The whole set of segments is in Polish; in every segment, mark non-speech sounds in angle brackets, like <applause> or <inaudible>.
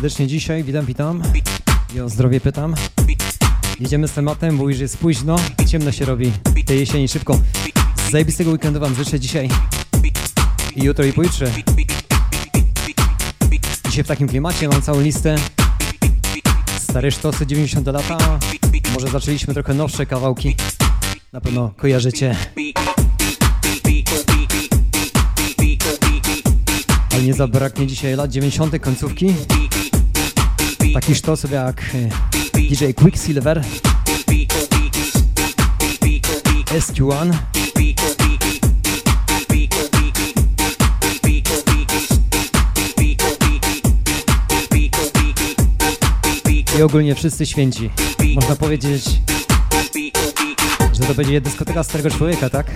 Serdecznie dzisiaj, witam, witam. I o zdrowie pytam. Jedziemy z tematem, bo już jest późno, ciemno się robi tej jesieni szybko. Zajebistego weekendu wam życzę dzisiaj. I jutro i pojutrze. Dzisiaj w takim klimacie mam całą listę. Stare sztosy 90 lata. Może zaczęliśmy trochę nowsze kawałki. Na pewno kojarzycie. Ale nie zabraknie dzisiaj lat 90. końcówki. Takich sztosów jak e, DJ Quicksilver, SQ1, i ogólnie wszyscy święci. Można powiedzieć, że to będzie dyskoteka starego człowieka, tak?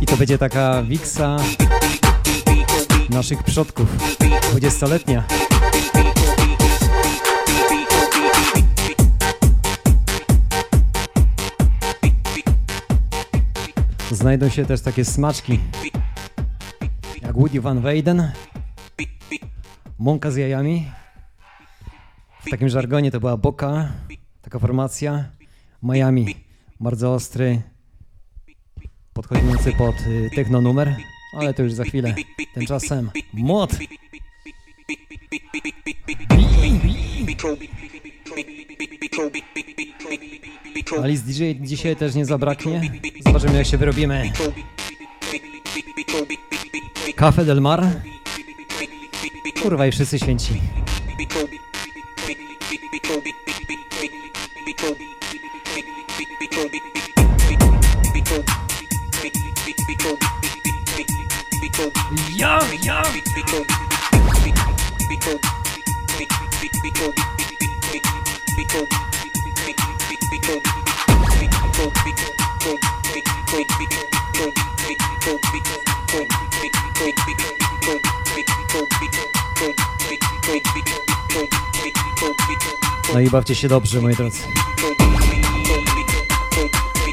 I to będzie taka wiksa naszych przodków, 20-letnia. Znajdą się też takie smaczki, jak Woody Van Weyden, mąka z jajami. W takim żargonie to była Boka, taka formacja. Miami, bardzo ostry, podchodzący pod y, techno numer, ale to już za chwilę. Tymczasem młot. Alice DJ dzisiaj też nie zabraknie. Zobaczymy jak się wyrobimy. Cafe del Mar. Kurwa i wszyscy święci. Ja, ja. No i bawcie się dobrze, moi drodzy.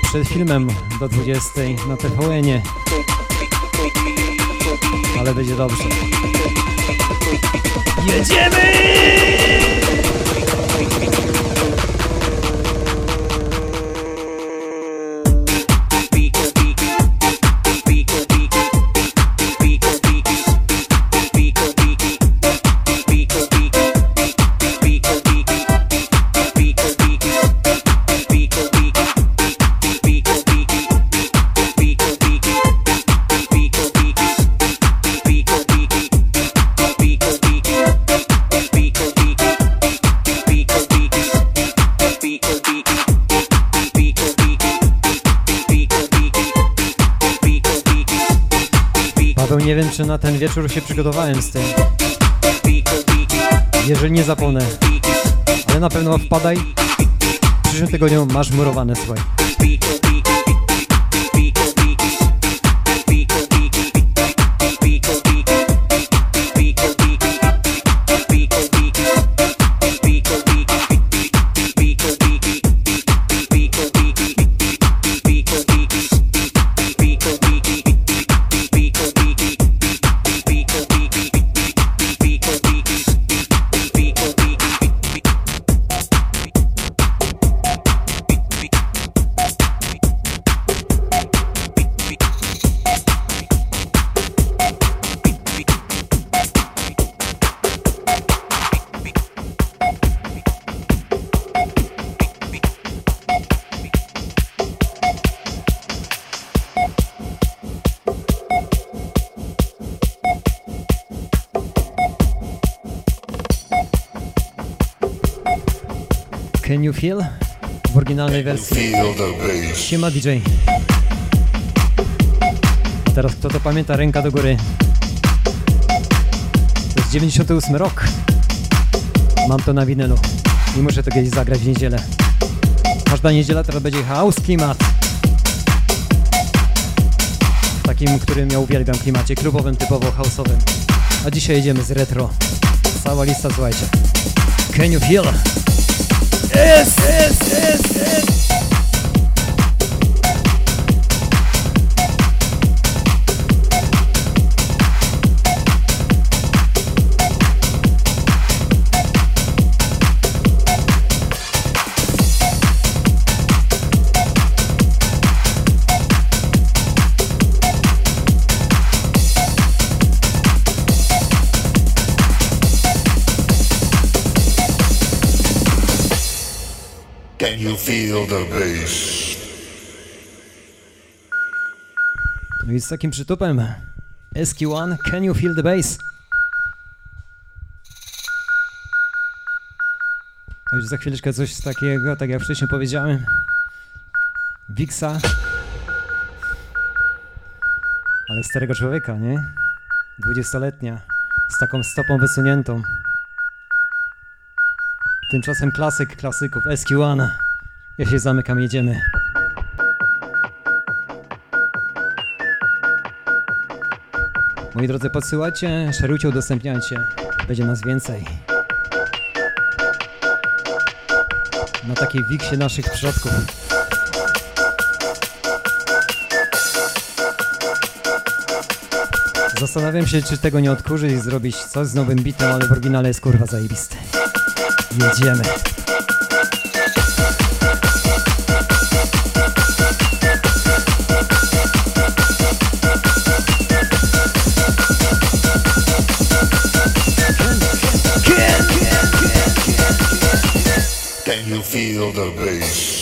Przed filmem do 20 na TVN-ie. Ale będzie dobrze. Jedziemy! Czy na ten wieczór się przygotowałem z tym. Jeżeli nie zapomnę. Ale na pewno wpadaj. W przyszłym tygodniu masz murowane, słuchaj. Feel? W oryginalnej wersji. Siema DJ. Teraz kto to pamięta, ręka do góry. To jest 98 rok. Mam to na winylu i muszę to kiedyś zagrać w niedzielę. Każda niedziela teraz będzie house klimat. W takim, którym ja uwielbiam klimacie klubowym, typowo house'owym. A dzisiaj jedziemy z retro. Cała lista, słuchajcie. Can you feel? esse, esse, esse. Feel the bass? No i z takim przytupem SQ1, Can You Feel the Bass? A już za chwileczkę coś takiego, tak jak wcześniej powiedziałem. Wixa. Ale starego człowieka, nie? Dwudziestoletnia. Z taką stopą wysuniętą. Tymczasem klasyk klasyków SQ1. Ja się zamykam, jedziemy. Moi drodzy, podsyłajcie, szerujcie, udostępniajcie. Będzie nas więcej. Na takiej wiksie naszych przodków. Zastanawiam się, czy tego nie odkurzyć i zrobić coś z nowym bitem, ale w oryginale jest kurwa zajebisty. Jedziemy. Can you feel the bass?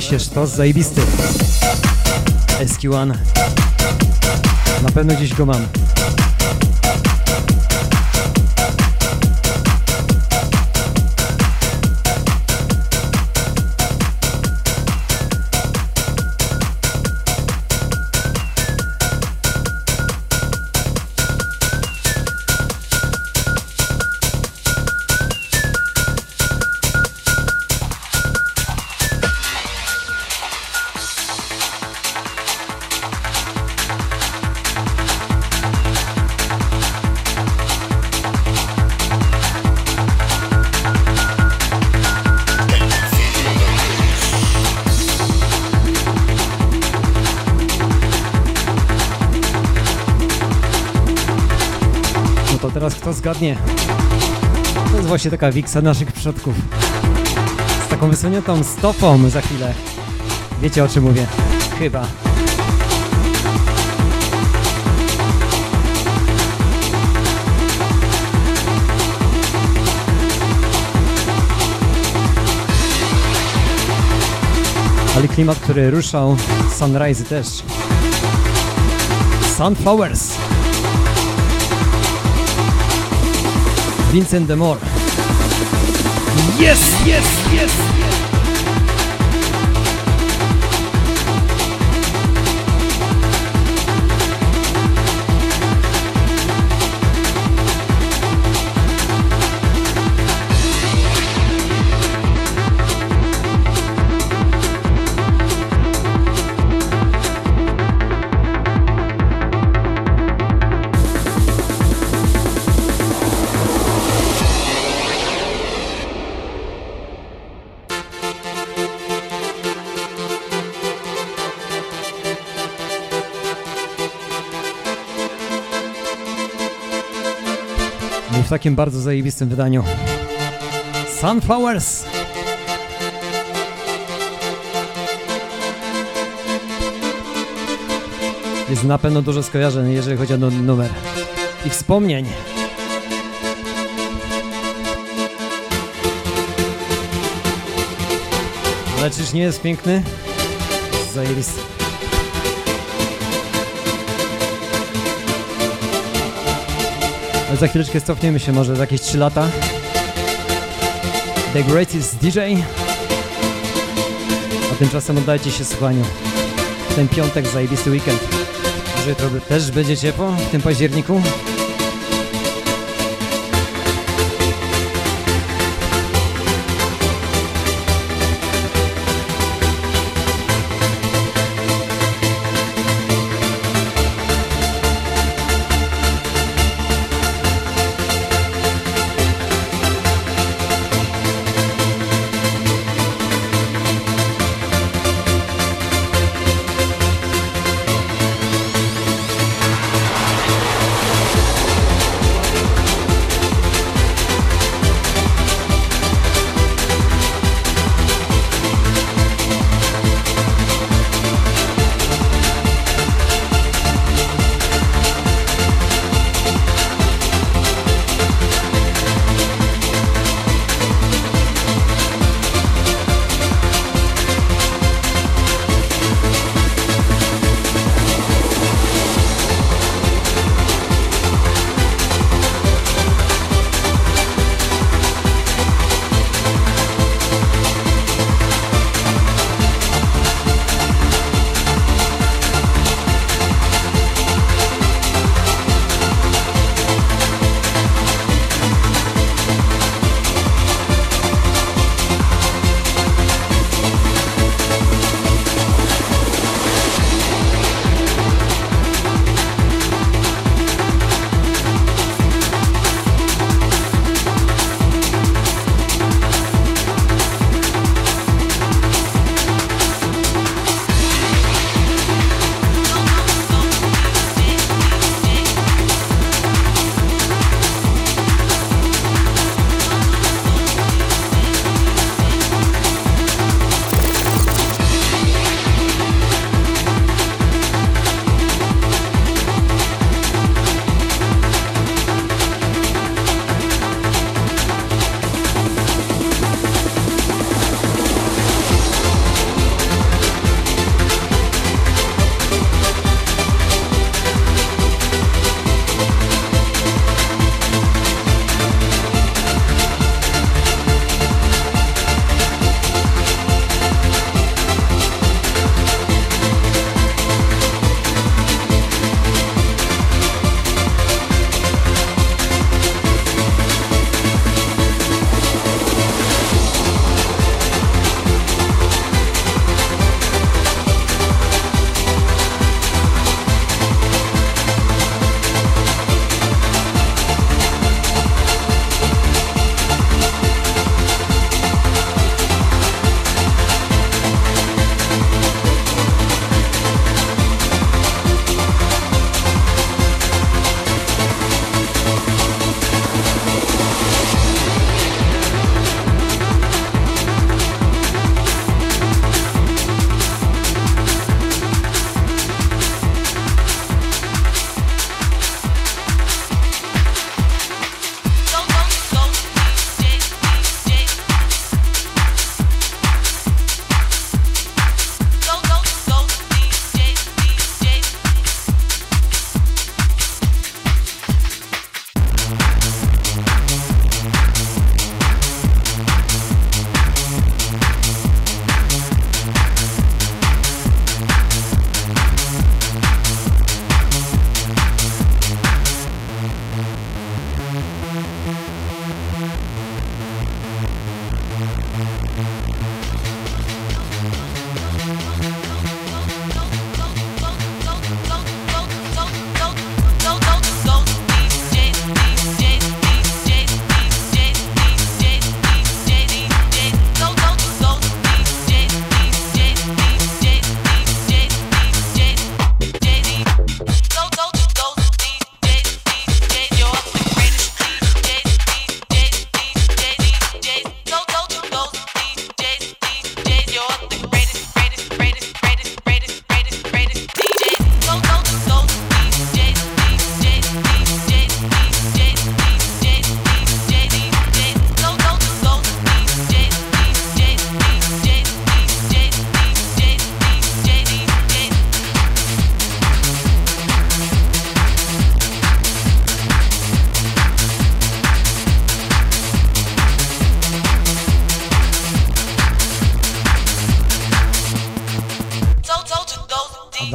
Oczywiście, sztos zajebisty. SQ1. Na pewno gdzieś go mam. Zgadnie? To jest właśnie taka wiksa naszych przodków. Z taką wysuniętą stopą za chwilę. Wiecie o czym mówię? Chyba. Ale klimat, który ruszał Sunrise też. Sunflowers. Vincent de Moor. Yes, yes, yes, takim bardzo zajebistym wydaniu. Sunflowers! Jest na pewno dużo skojarzeń, jeżeli chodzi o nu- numer i wspomnień. Ale czyż nie jest piękny? Zajebisty. Za chwileczkę cofniemy się może za jakieś 3 lata. The Greatest DJ. A tymczasem oddajcie się słuchaniu. W ten piątek zajebisty weekend. Że jutro też będzie ciepło w tym październiku.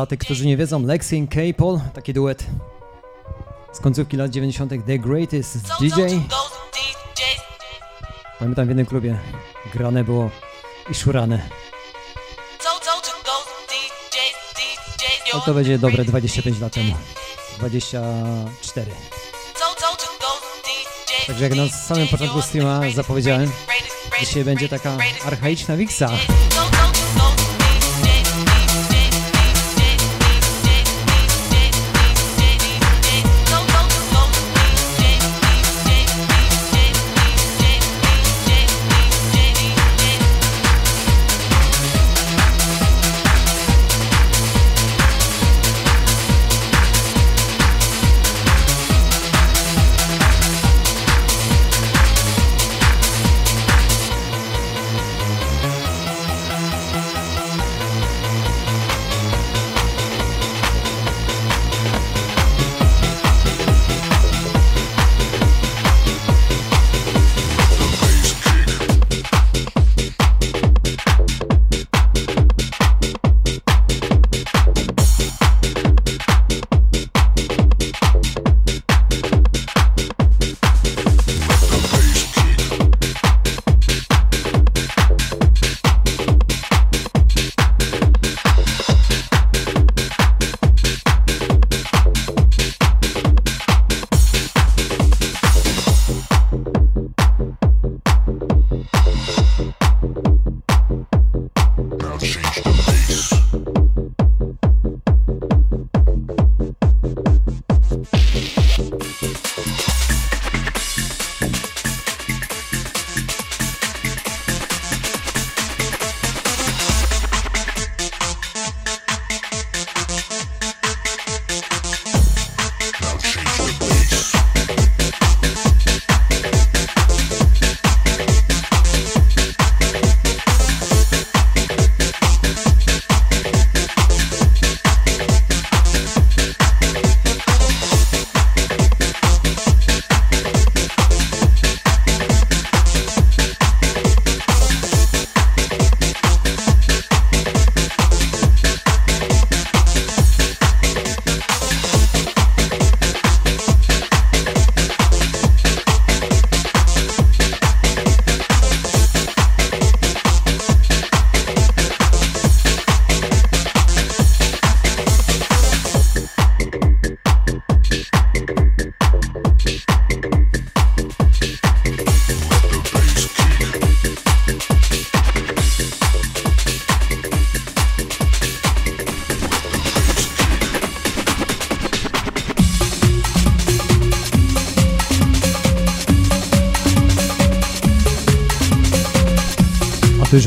Dla tych, którzy nie wiedzą, Lexi i K-Paul, taki duet z końcówki lat 90. The Greatest DJ. Pamiętam w jednym klubie grane było i szurane. No to będzie dobre 25 lat temu. 24. Także jak na samym początku streama zapowiedziałem, dzisiaj będzie taka archaiczna wiksa.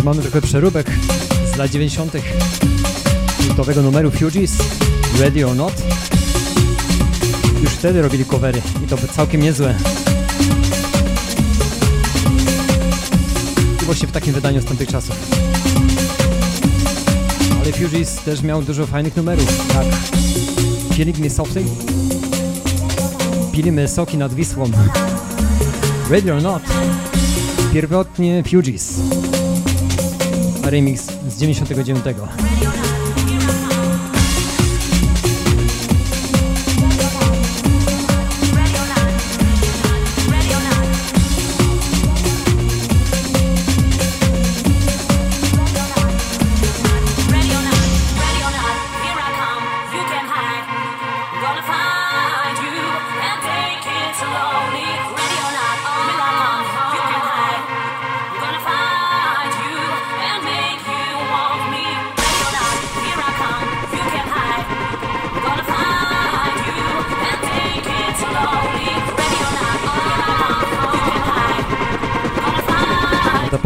Mamy trochę przeróbek z lat 90. kultowego numeru Fugees, Ready or Not. Już wtedy robili covery i to całkiem niezłe. I właśnie w takim wydaniu z tamtych czasów. Ale Fugees też miał dużo fajnych numerów, tak Feeling Me Softly, Pilimy soki nad Wisłą, Ready or Not, pierwotnie Fugees remix z 99.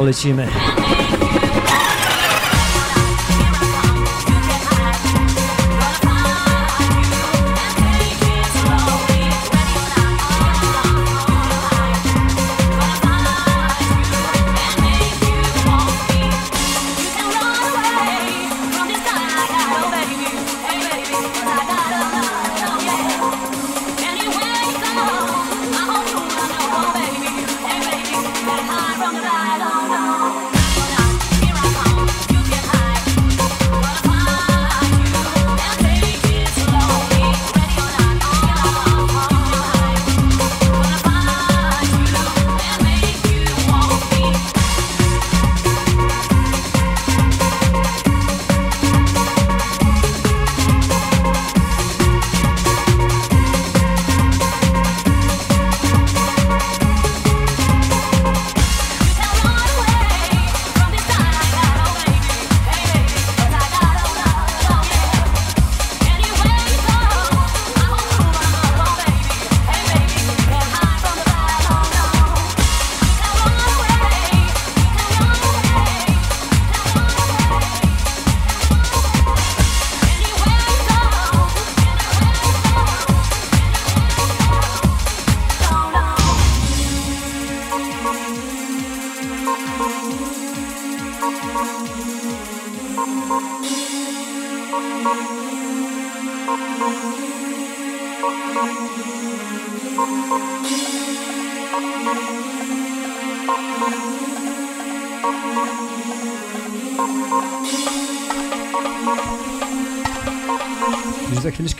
我的七妹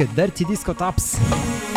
Dirty Disco Taps.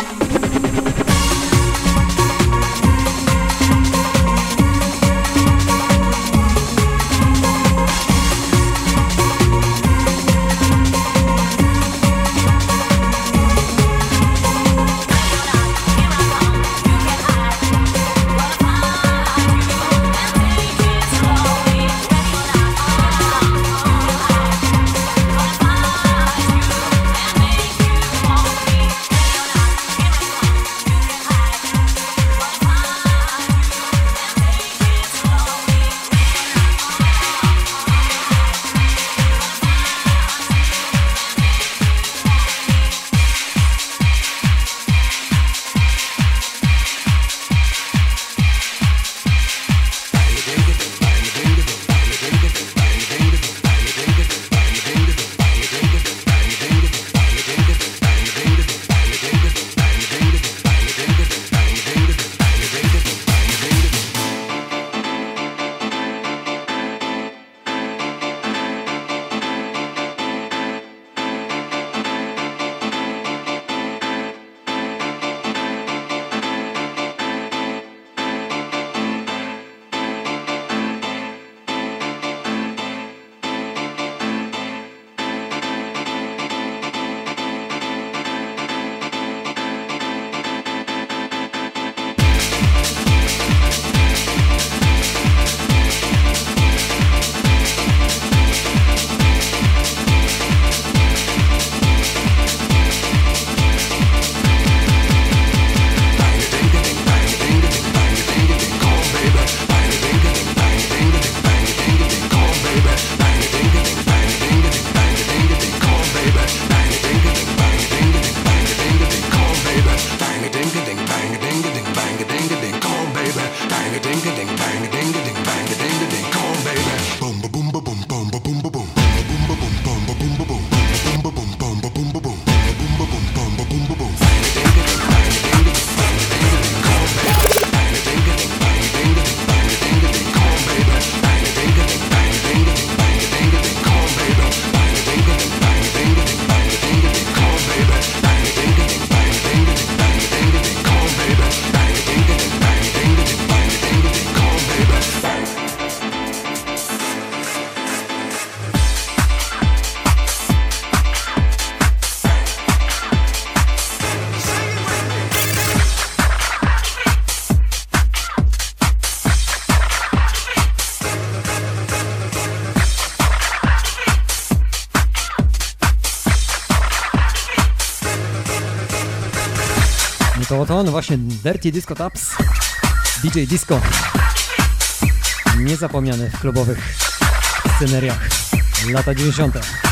No to oto on właśnie Dirty Disco Taps. DJ Disco. Niezapomniany w klubowych sceneriach. Lata 90.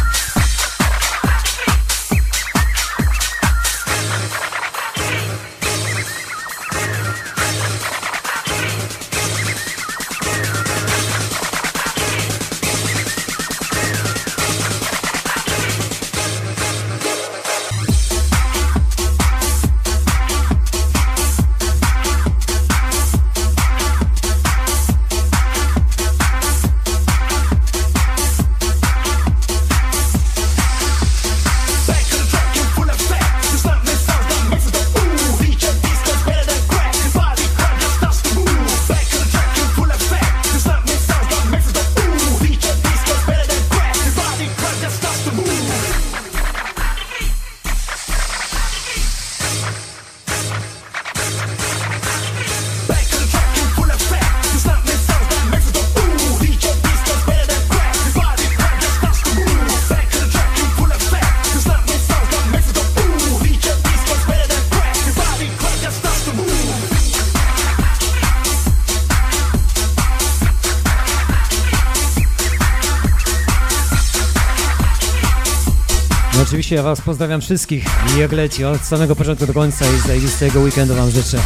oczywiście ja Was pozdrawiam wszystkich i jak leci od samego początku do końca i zajebistego weekendu Wam życzę.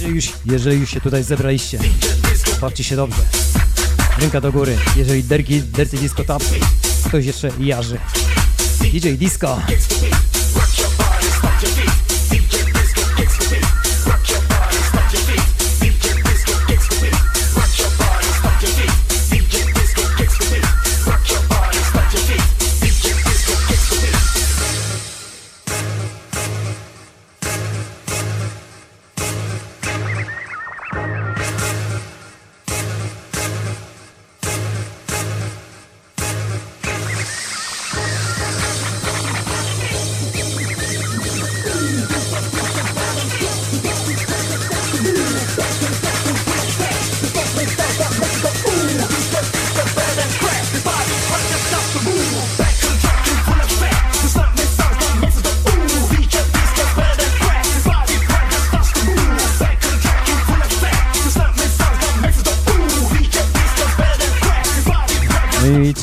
Jeżeli już, jeżeli już się tutaj zebraliście, bawcie się dobrze. Ręka do góry, jeżeli derki, Dirty Disco Tap, ktoś jeszcze jarzy. DJ Disco.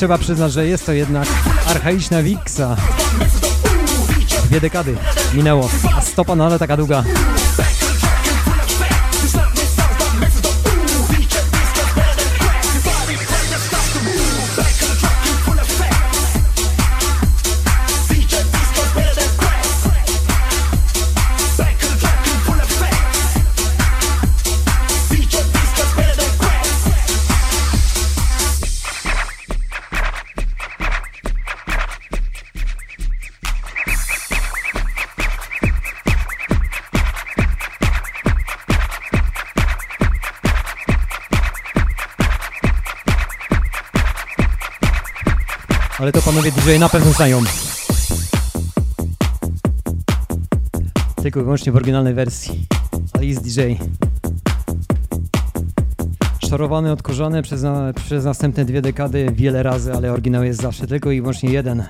Trzeba przyznać, że jest to jednak archaiczna Wixa. Dwie dekady minęło, a stopa no ale taka długa. Panowie DJ na pewno znają. Tylko i wyłącznie w oryginalnej wersji. Alice DJ. Szorowany, odkurzony przez, na, przez następne dwie dekady wiele razy, ale oryginał jest zawsze tylko i wyłącznie jeden.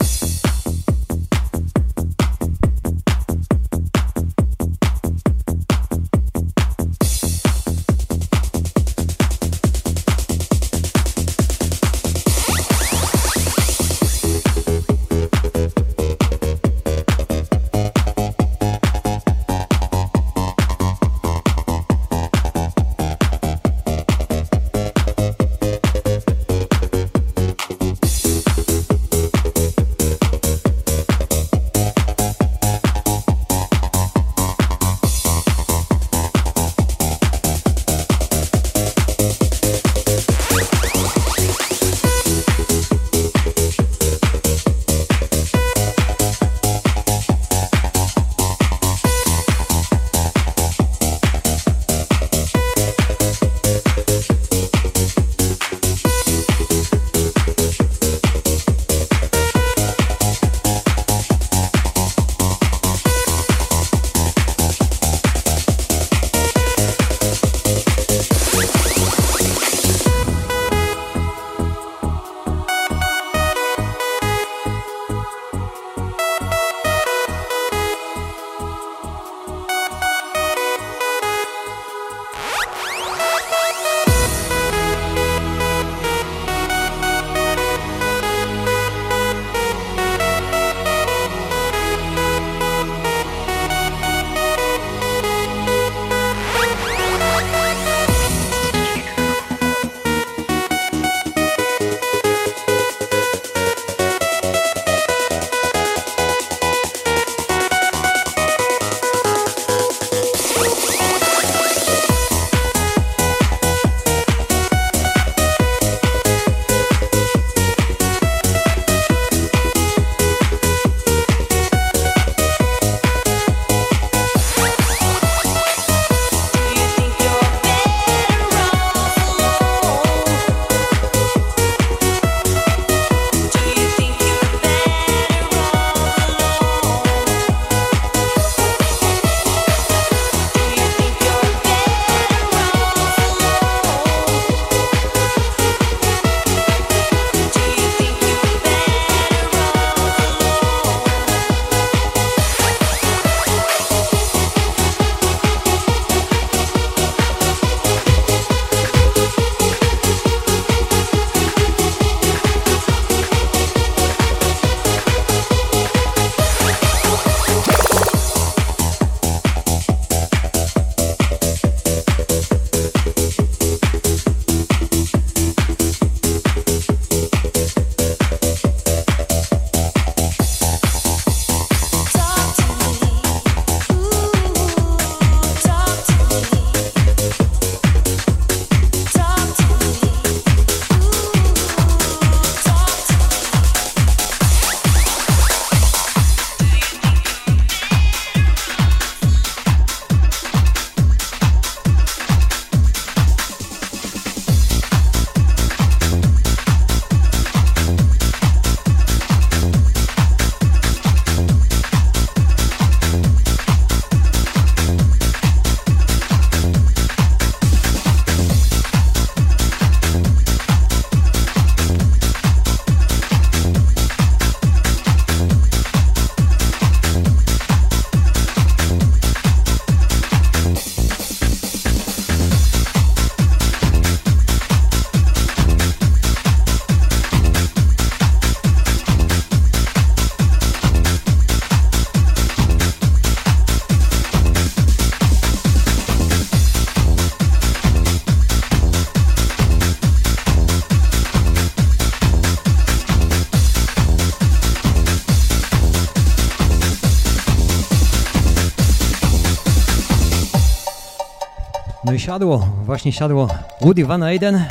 No i siadło, właśnie siadło. Woody Van Eyden.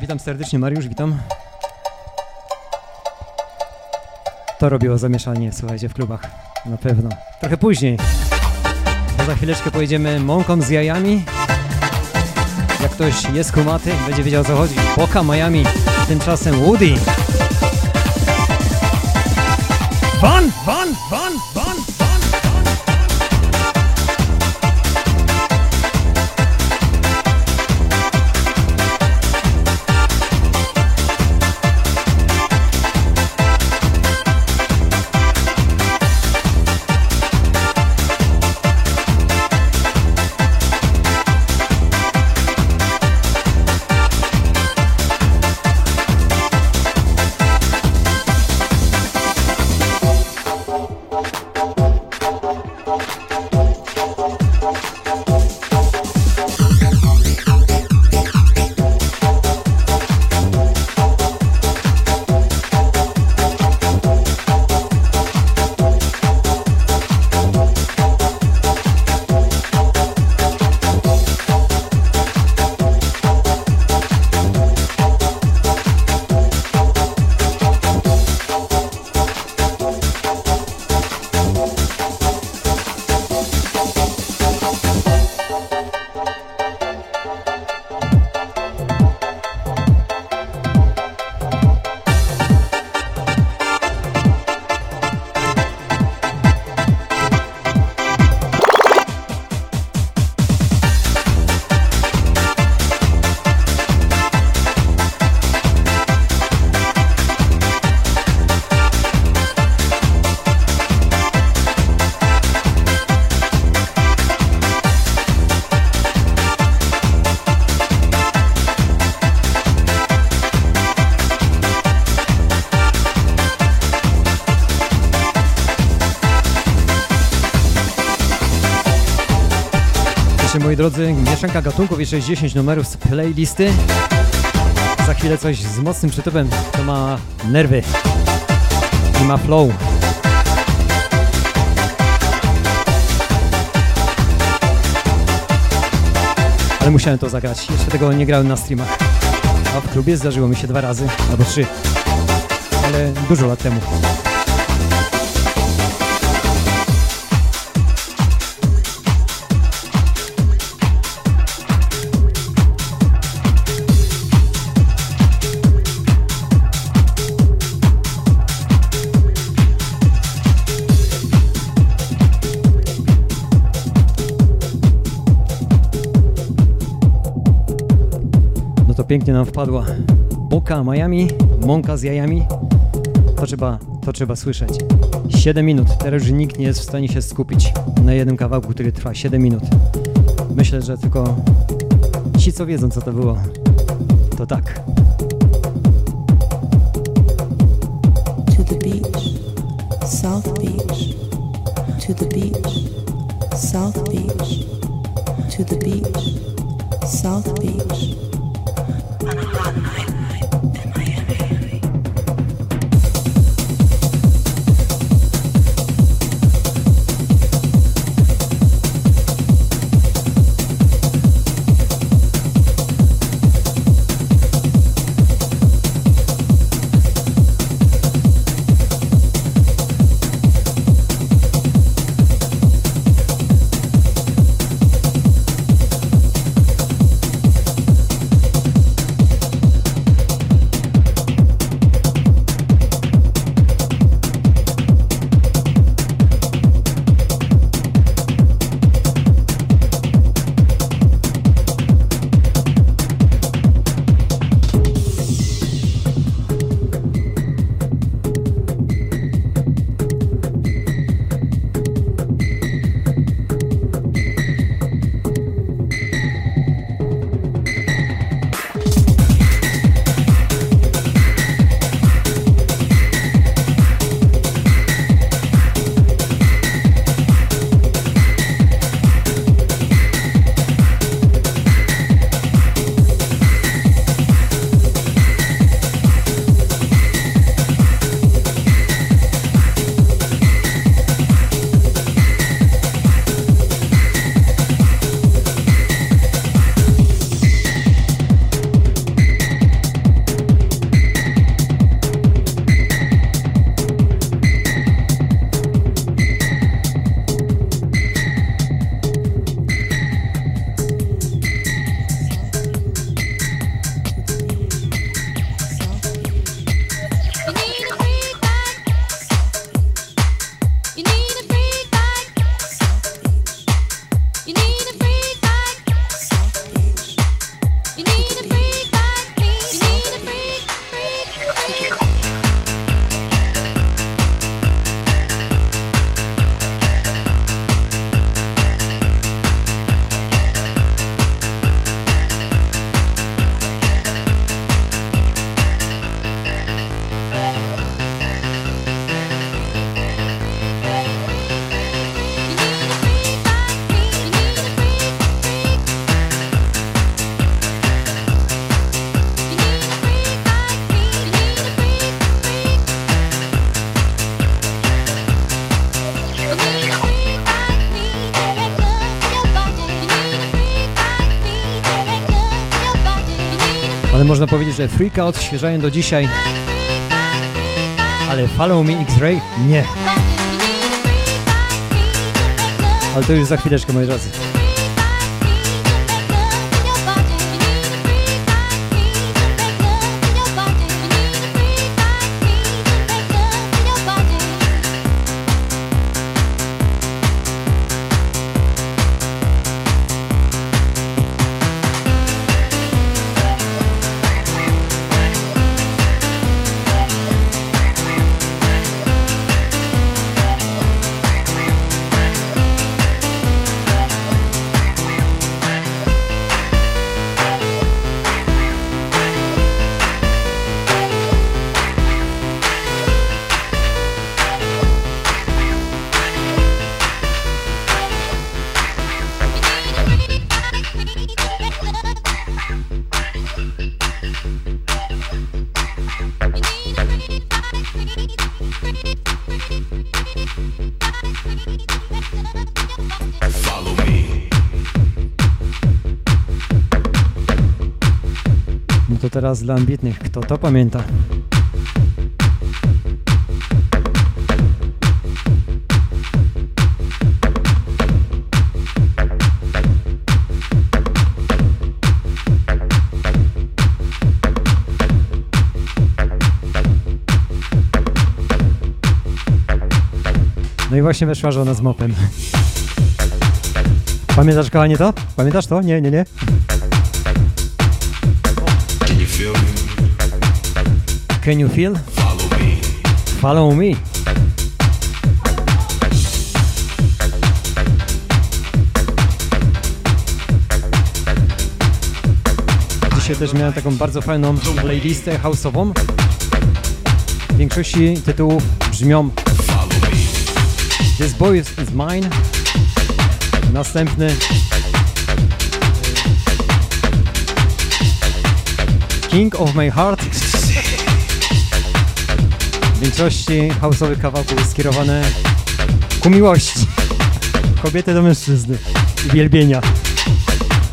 Witam serdecznie, Mariusz, witam. To robiło zamieszanie, słuchajcie, w klubach. Na pewno. Trochę później. Bo za chwileczkę pojedziemy mąką z jajami. Jak ktoś jest kumaty, będzie wiedział o co chodzi. Boka Miami, tymczasem Woody. Moi drodzy, mieszanka gatunków, jeszcze jest 10 numerów z playlisty. Za chwilę coś z mocnym przytupem, to ma nerwy i ma flow. Ale musiałem to zagrać, jeszcze tego nie grałem na streamach. A w klubie zdarzyło mi się dwa razy, albo trzy. Ale dużo lat temu. Pięknie nam wpadła. Boka Miami, mąka z jajami. To trzeba, to trzeba słyszeć. 7 minut. Teraz już nikt nie jest w stanie się skupić na jednym kawałku, który trwa 7 minut. Myślę, że tylko ci, co wiedzą, co to było, to tak. to the beach, South Beach, to the beach, South Beach, to the beach, South Beach. and hot. Można powiedzieć, że Freaka odświeżają do dzisiaj. Ale Follow Me X-Ray? Nie. Ale to już za chwileczkę, moi drodzy. Teraz dla ambitnych. Kto to pamięta? No i właśnie weszła żona z mopem. Pamiętasz kochanie to? Pamiętasz to? Nie, nie, nie. Can you feel? Follow me. Follow me. Dzisiaj też miałem taką bardzo fajną playlistę house'ową. W większości tytułów brzmią. This Boy is is Mine. Następny King of My Heart. W większości house'owych kawałków jest skierowane ku miłości. Kobiety do mężczyzny. Uwielbienia.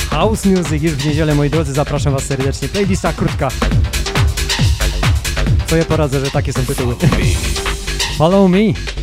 House Music już w niedzielę, moi drodzy, zapraszam was serdecznie. Playlista krótka. Co ja poradzę, że takie są tytuły. Follow me.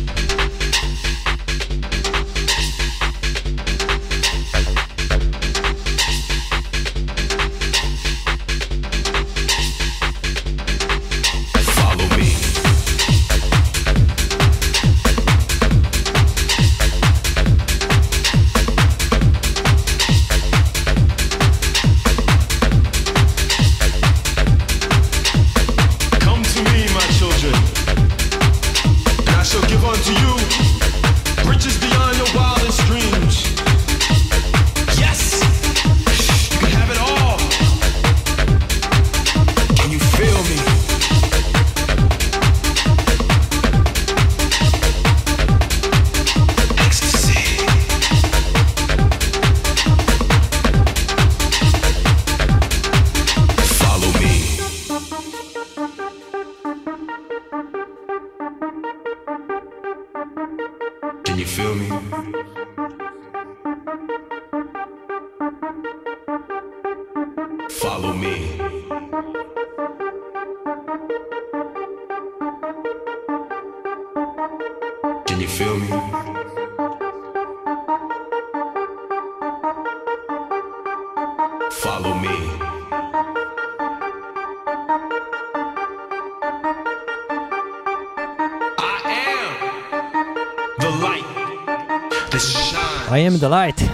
Light.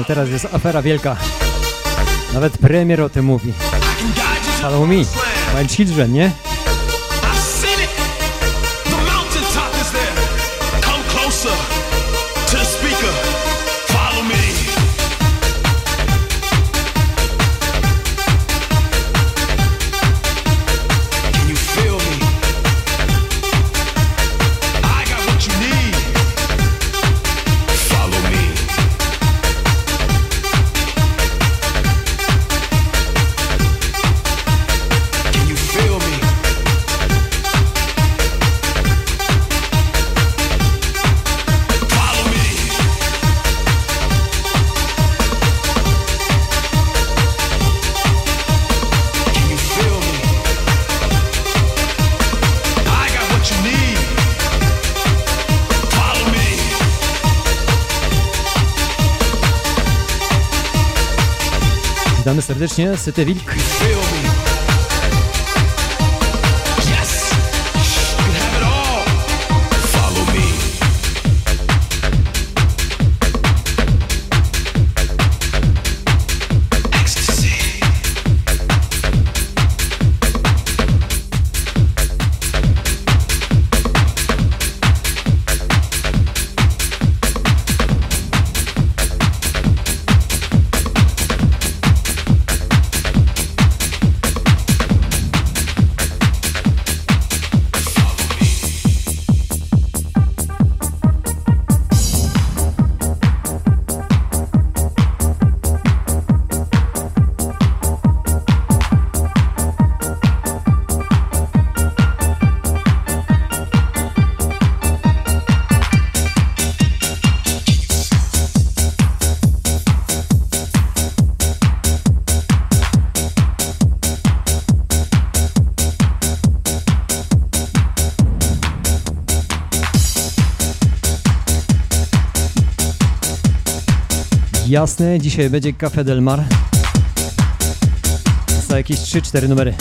Teraz jest afera wielka. Nawet premier o tym mówi. Follow me. My Children, nie? Syty Wilk. Jasne, dzisiaj będzie Cafe Del Mar. Za jakieś 3-4 numery.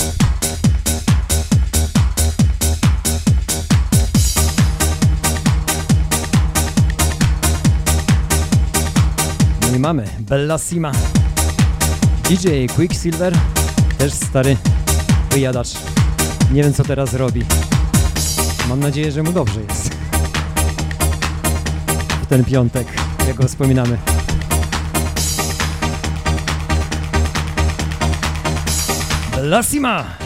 No i mamy Bella Sima. DJ Quicksilver, też stary wyjadacz. Nie wiem co teraz robi. Mam nadzieję, że mu dobrze jest. W ten piątek, jak go wspominamy. lástima.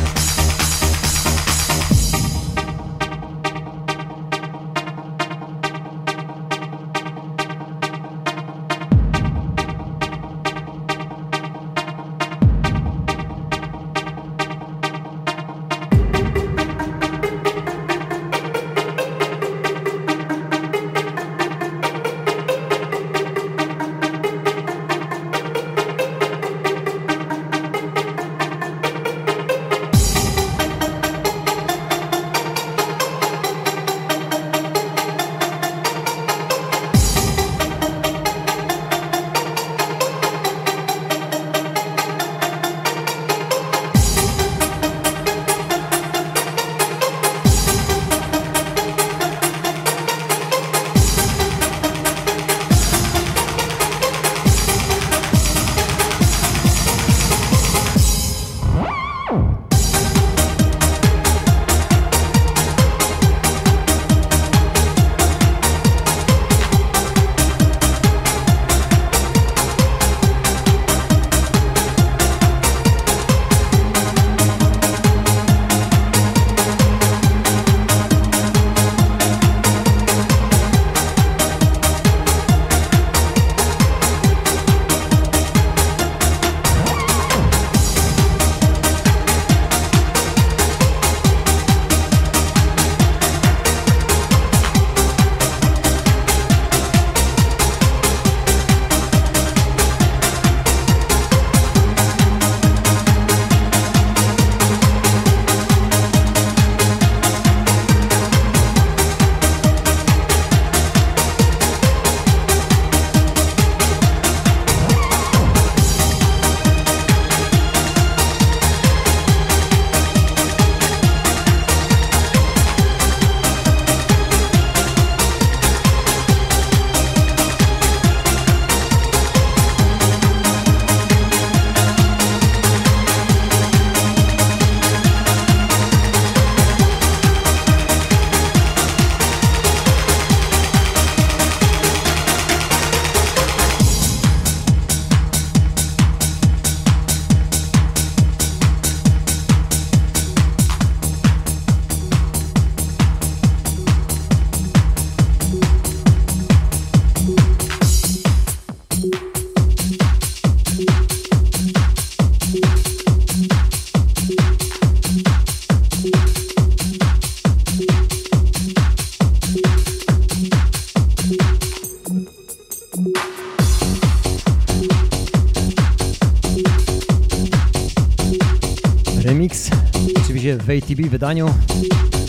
KTB wydaniu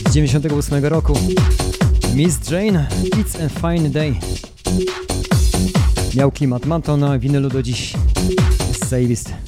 z 98 roku. Miss Jane, It's a Fine Day. Miał klimat Mantona, winylu do dziś. Jest zajebisty.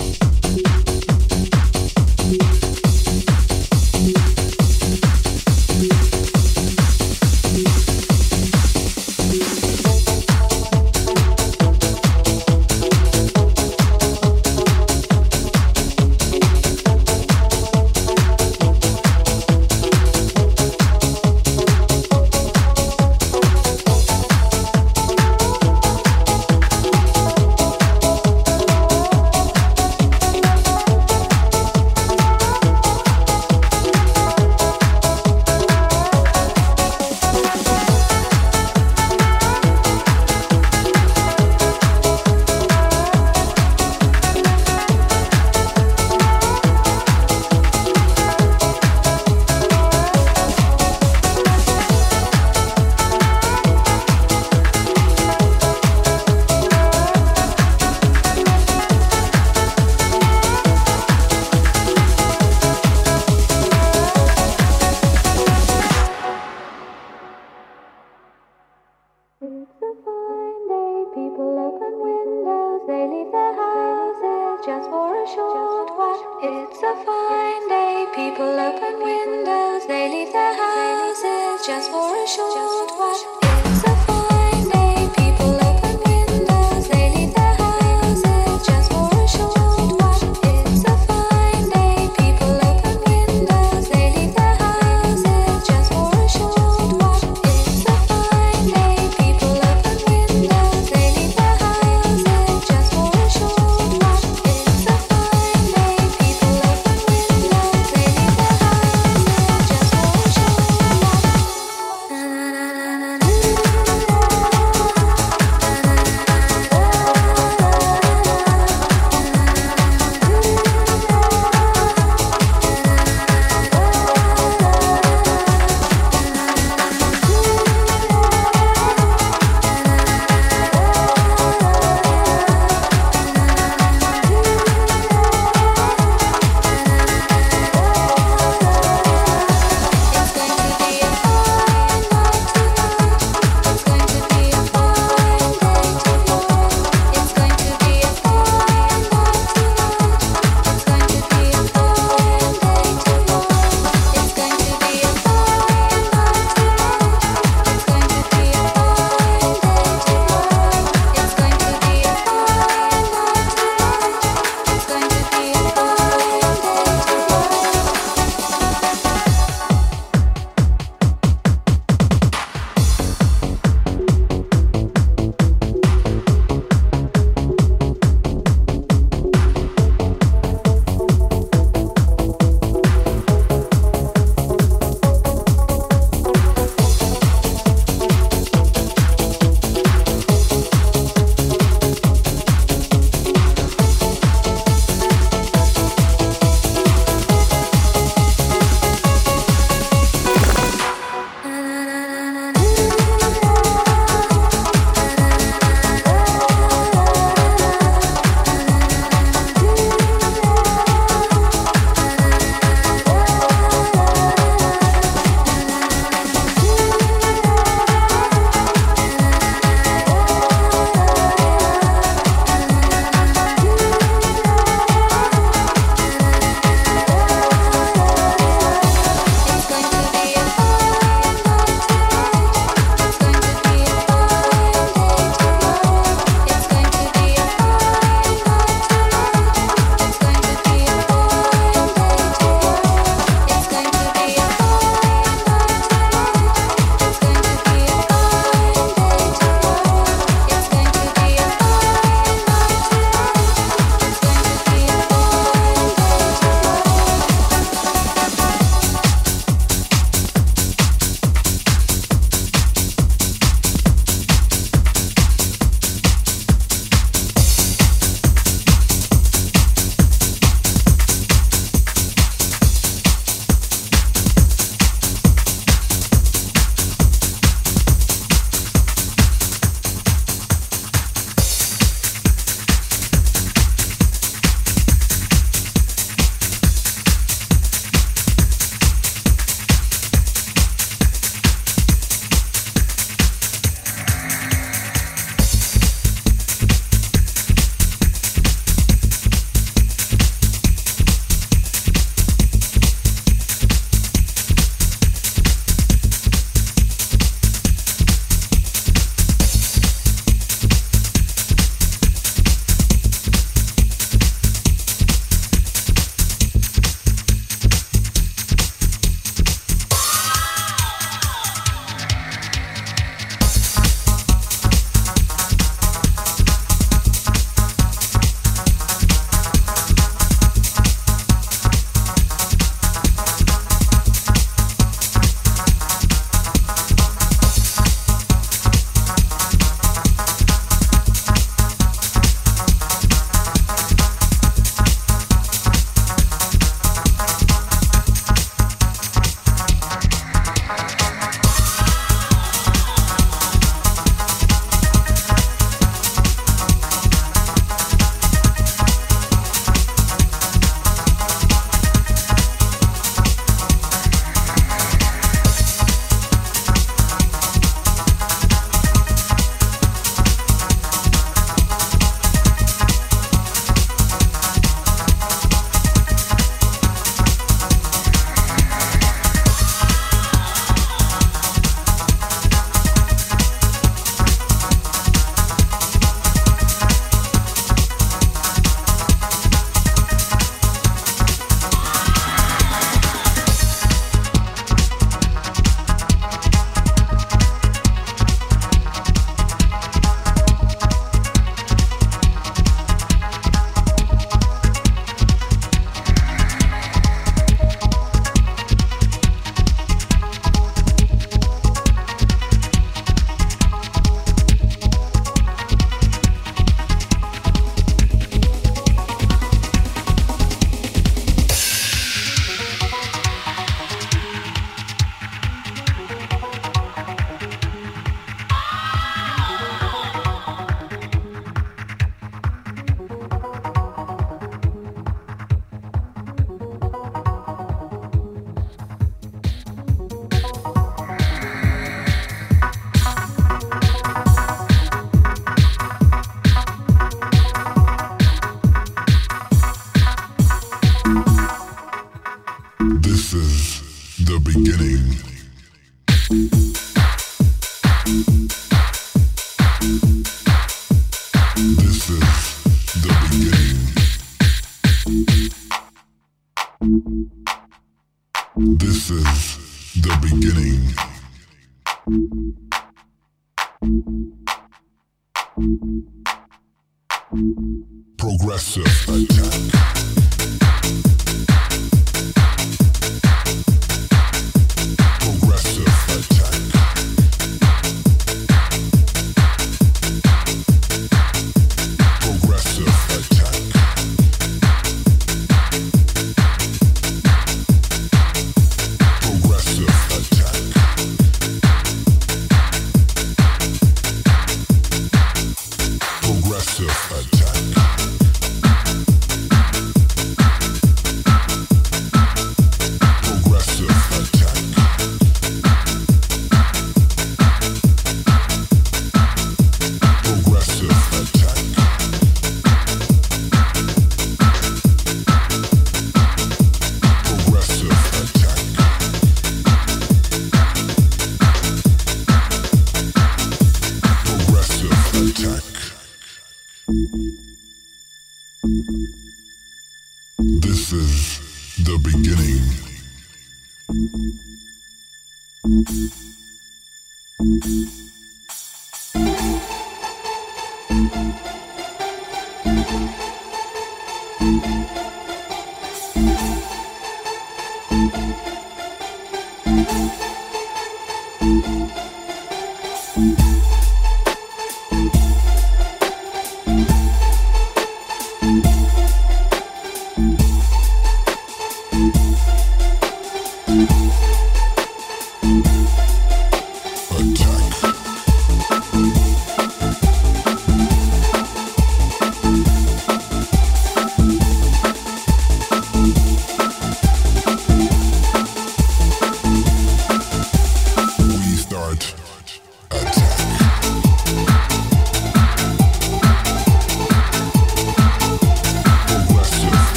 you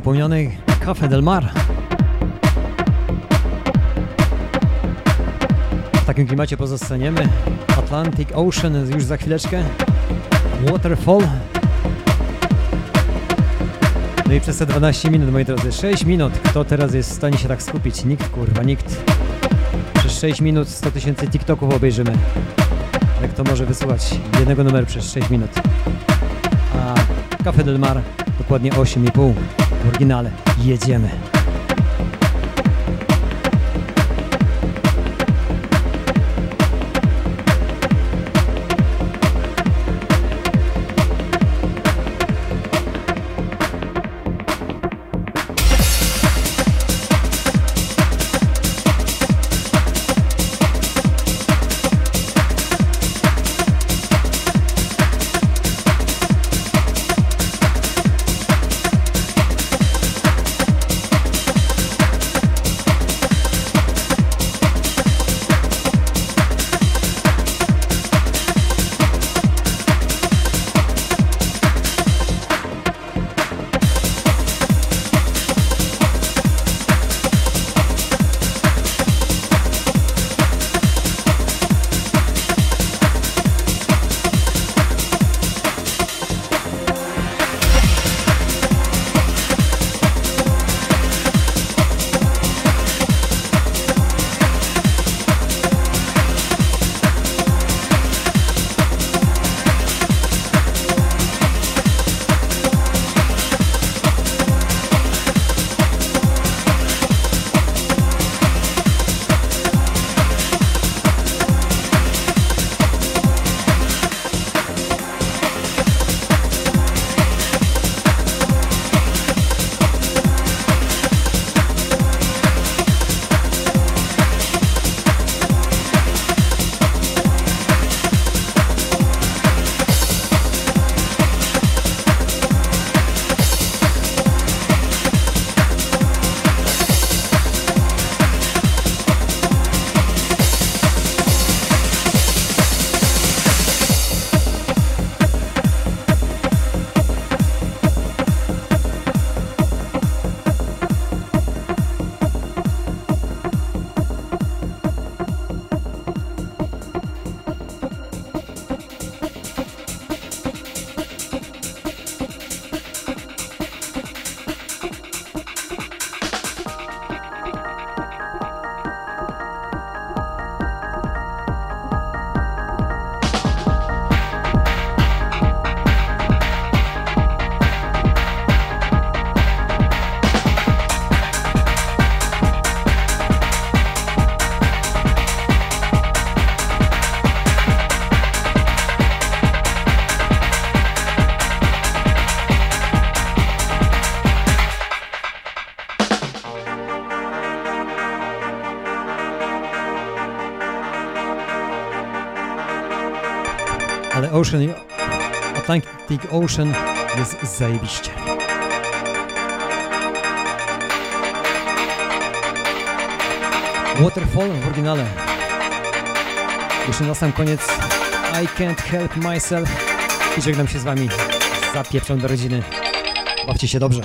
Do niezapomnianych Cafe del Mar. W takim klimacie pozostaniemy. Atlantic Ocean już za chwileczkę. Waterfall. No i przez te 12 minut, moi drodzy, 6 minut. Kto teraz jest w stanie się tak skupić? Nikt, kurwa, nikt. Przez 6 minut 100 tysięcy TikToków obejrzymy. Ale kto może wysłuchać jednego numeru przez 6 minut? A Cafe Del Mar dokładnie 8,5 w oryginale. Jedziemy. Ale Ocean, Atlantic Ocean jest zajebiście. Waterfall w oryginale. Jeszcze na sam koniec I Can't Help Myself i żegnam się z wami. Zapieprzam do rodziny. Bawcie się dobrze.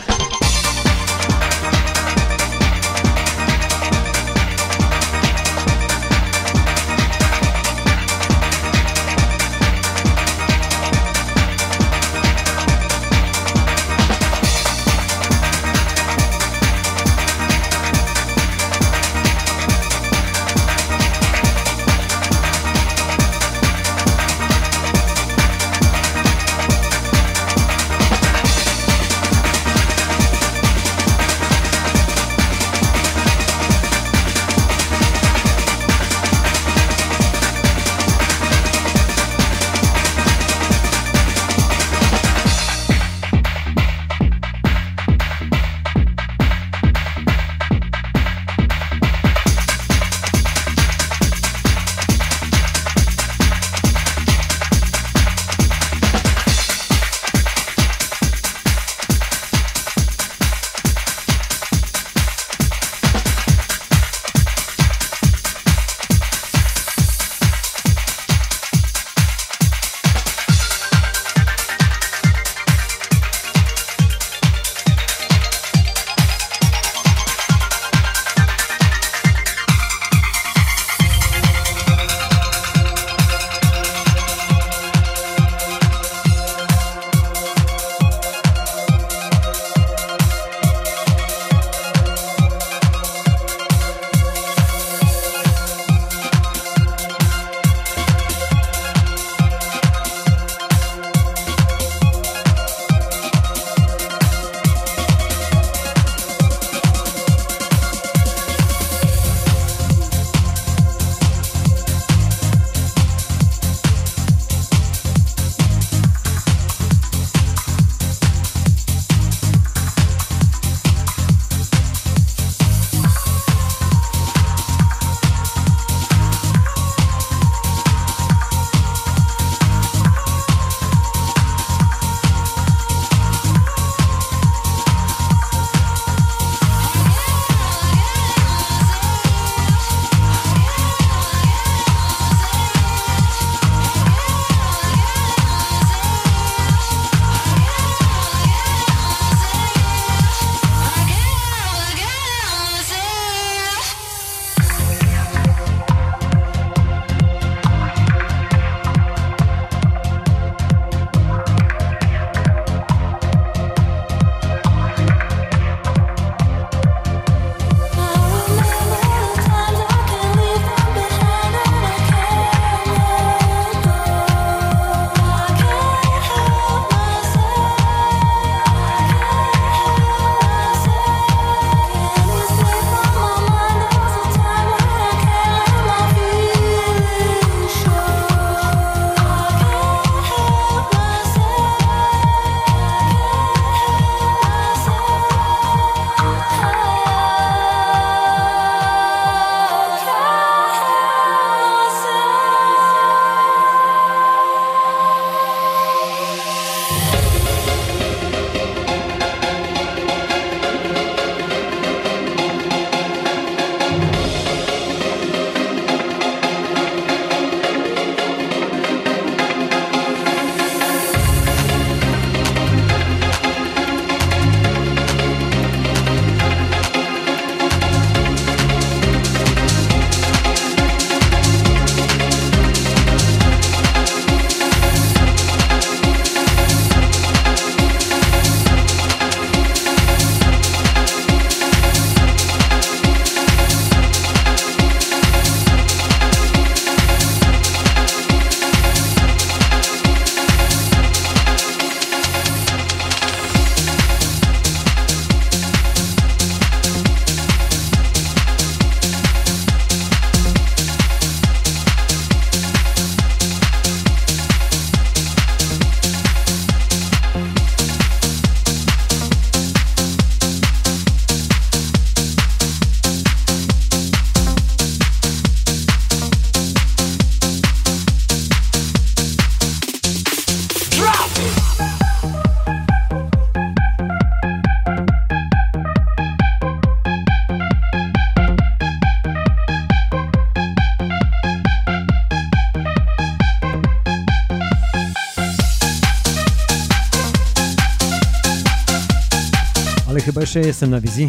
Chyba jeszcze jestem na wizji,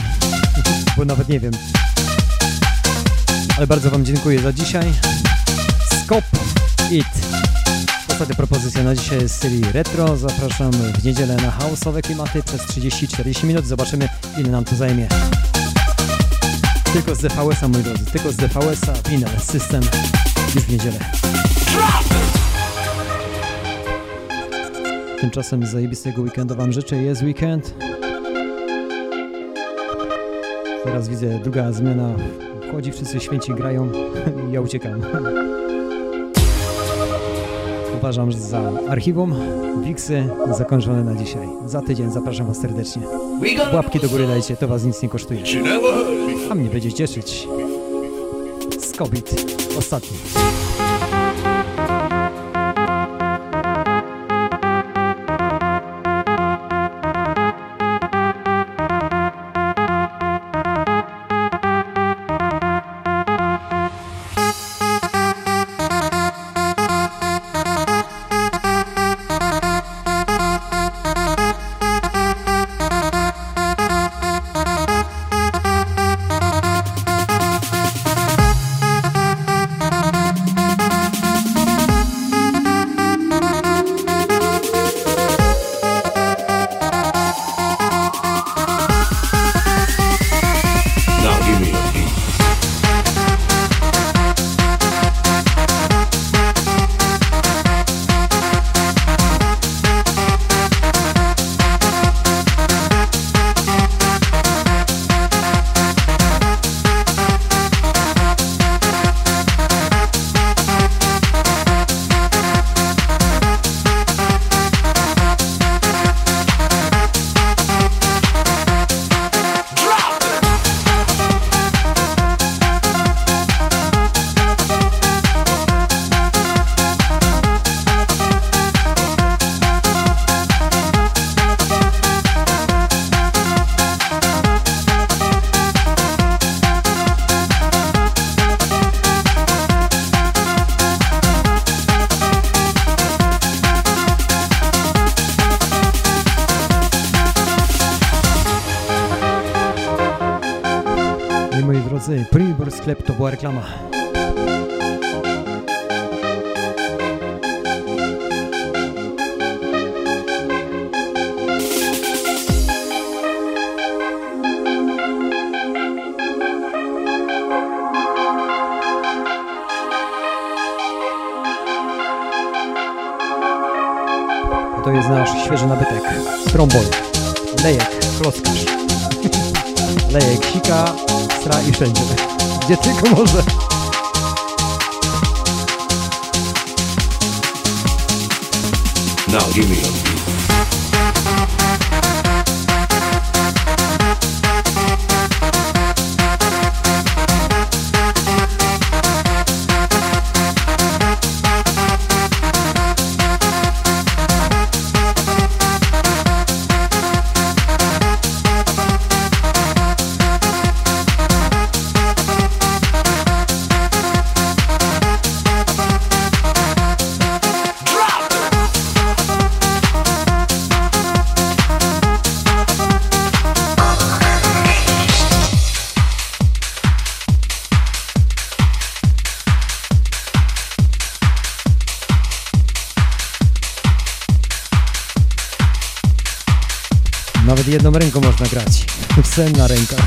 bo nawet nie wiem. Ale bardzo Wam dziękuję za dzisiaj. Skop It. Ostatnia propozycja na dzisiaj jest z serii retro. Zapraszam w niedzielę na house'owe klimaty przez 30-40 minut. Zobaczymy ile nam to zajmie. Tylko z DVS-a, moi drodzy, tylko z DVS-a, Vinyl System już w niedzielę. Tymczasem zajebistego weekendu Wam życzę. Jest weekend. Teraz widzę druga zmiana wchodzi, wszyscy święci grają <laughs> ja uciekam. <laughs> Uważam że za archiwum Wiksy zakończone na dzisiaj. Za tydzień zapraszam Was serdecznie. Łapki do góry dajcie, to Was nic nie kosztuje. A mnie będzie cieszyć. Skobit. Ostatni. Sklep to była reklama. To jest nasz świeży nabytek. Trombol. Lejek, klockarz. <laughs> Lejek sika, stra i wszędzie. Gdzie tylko może. Now give me Nawet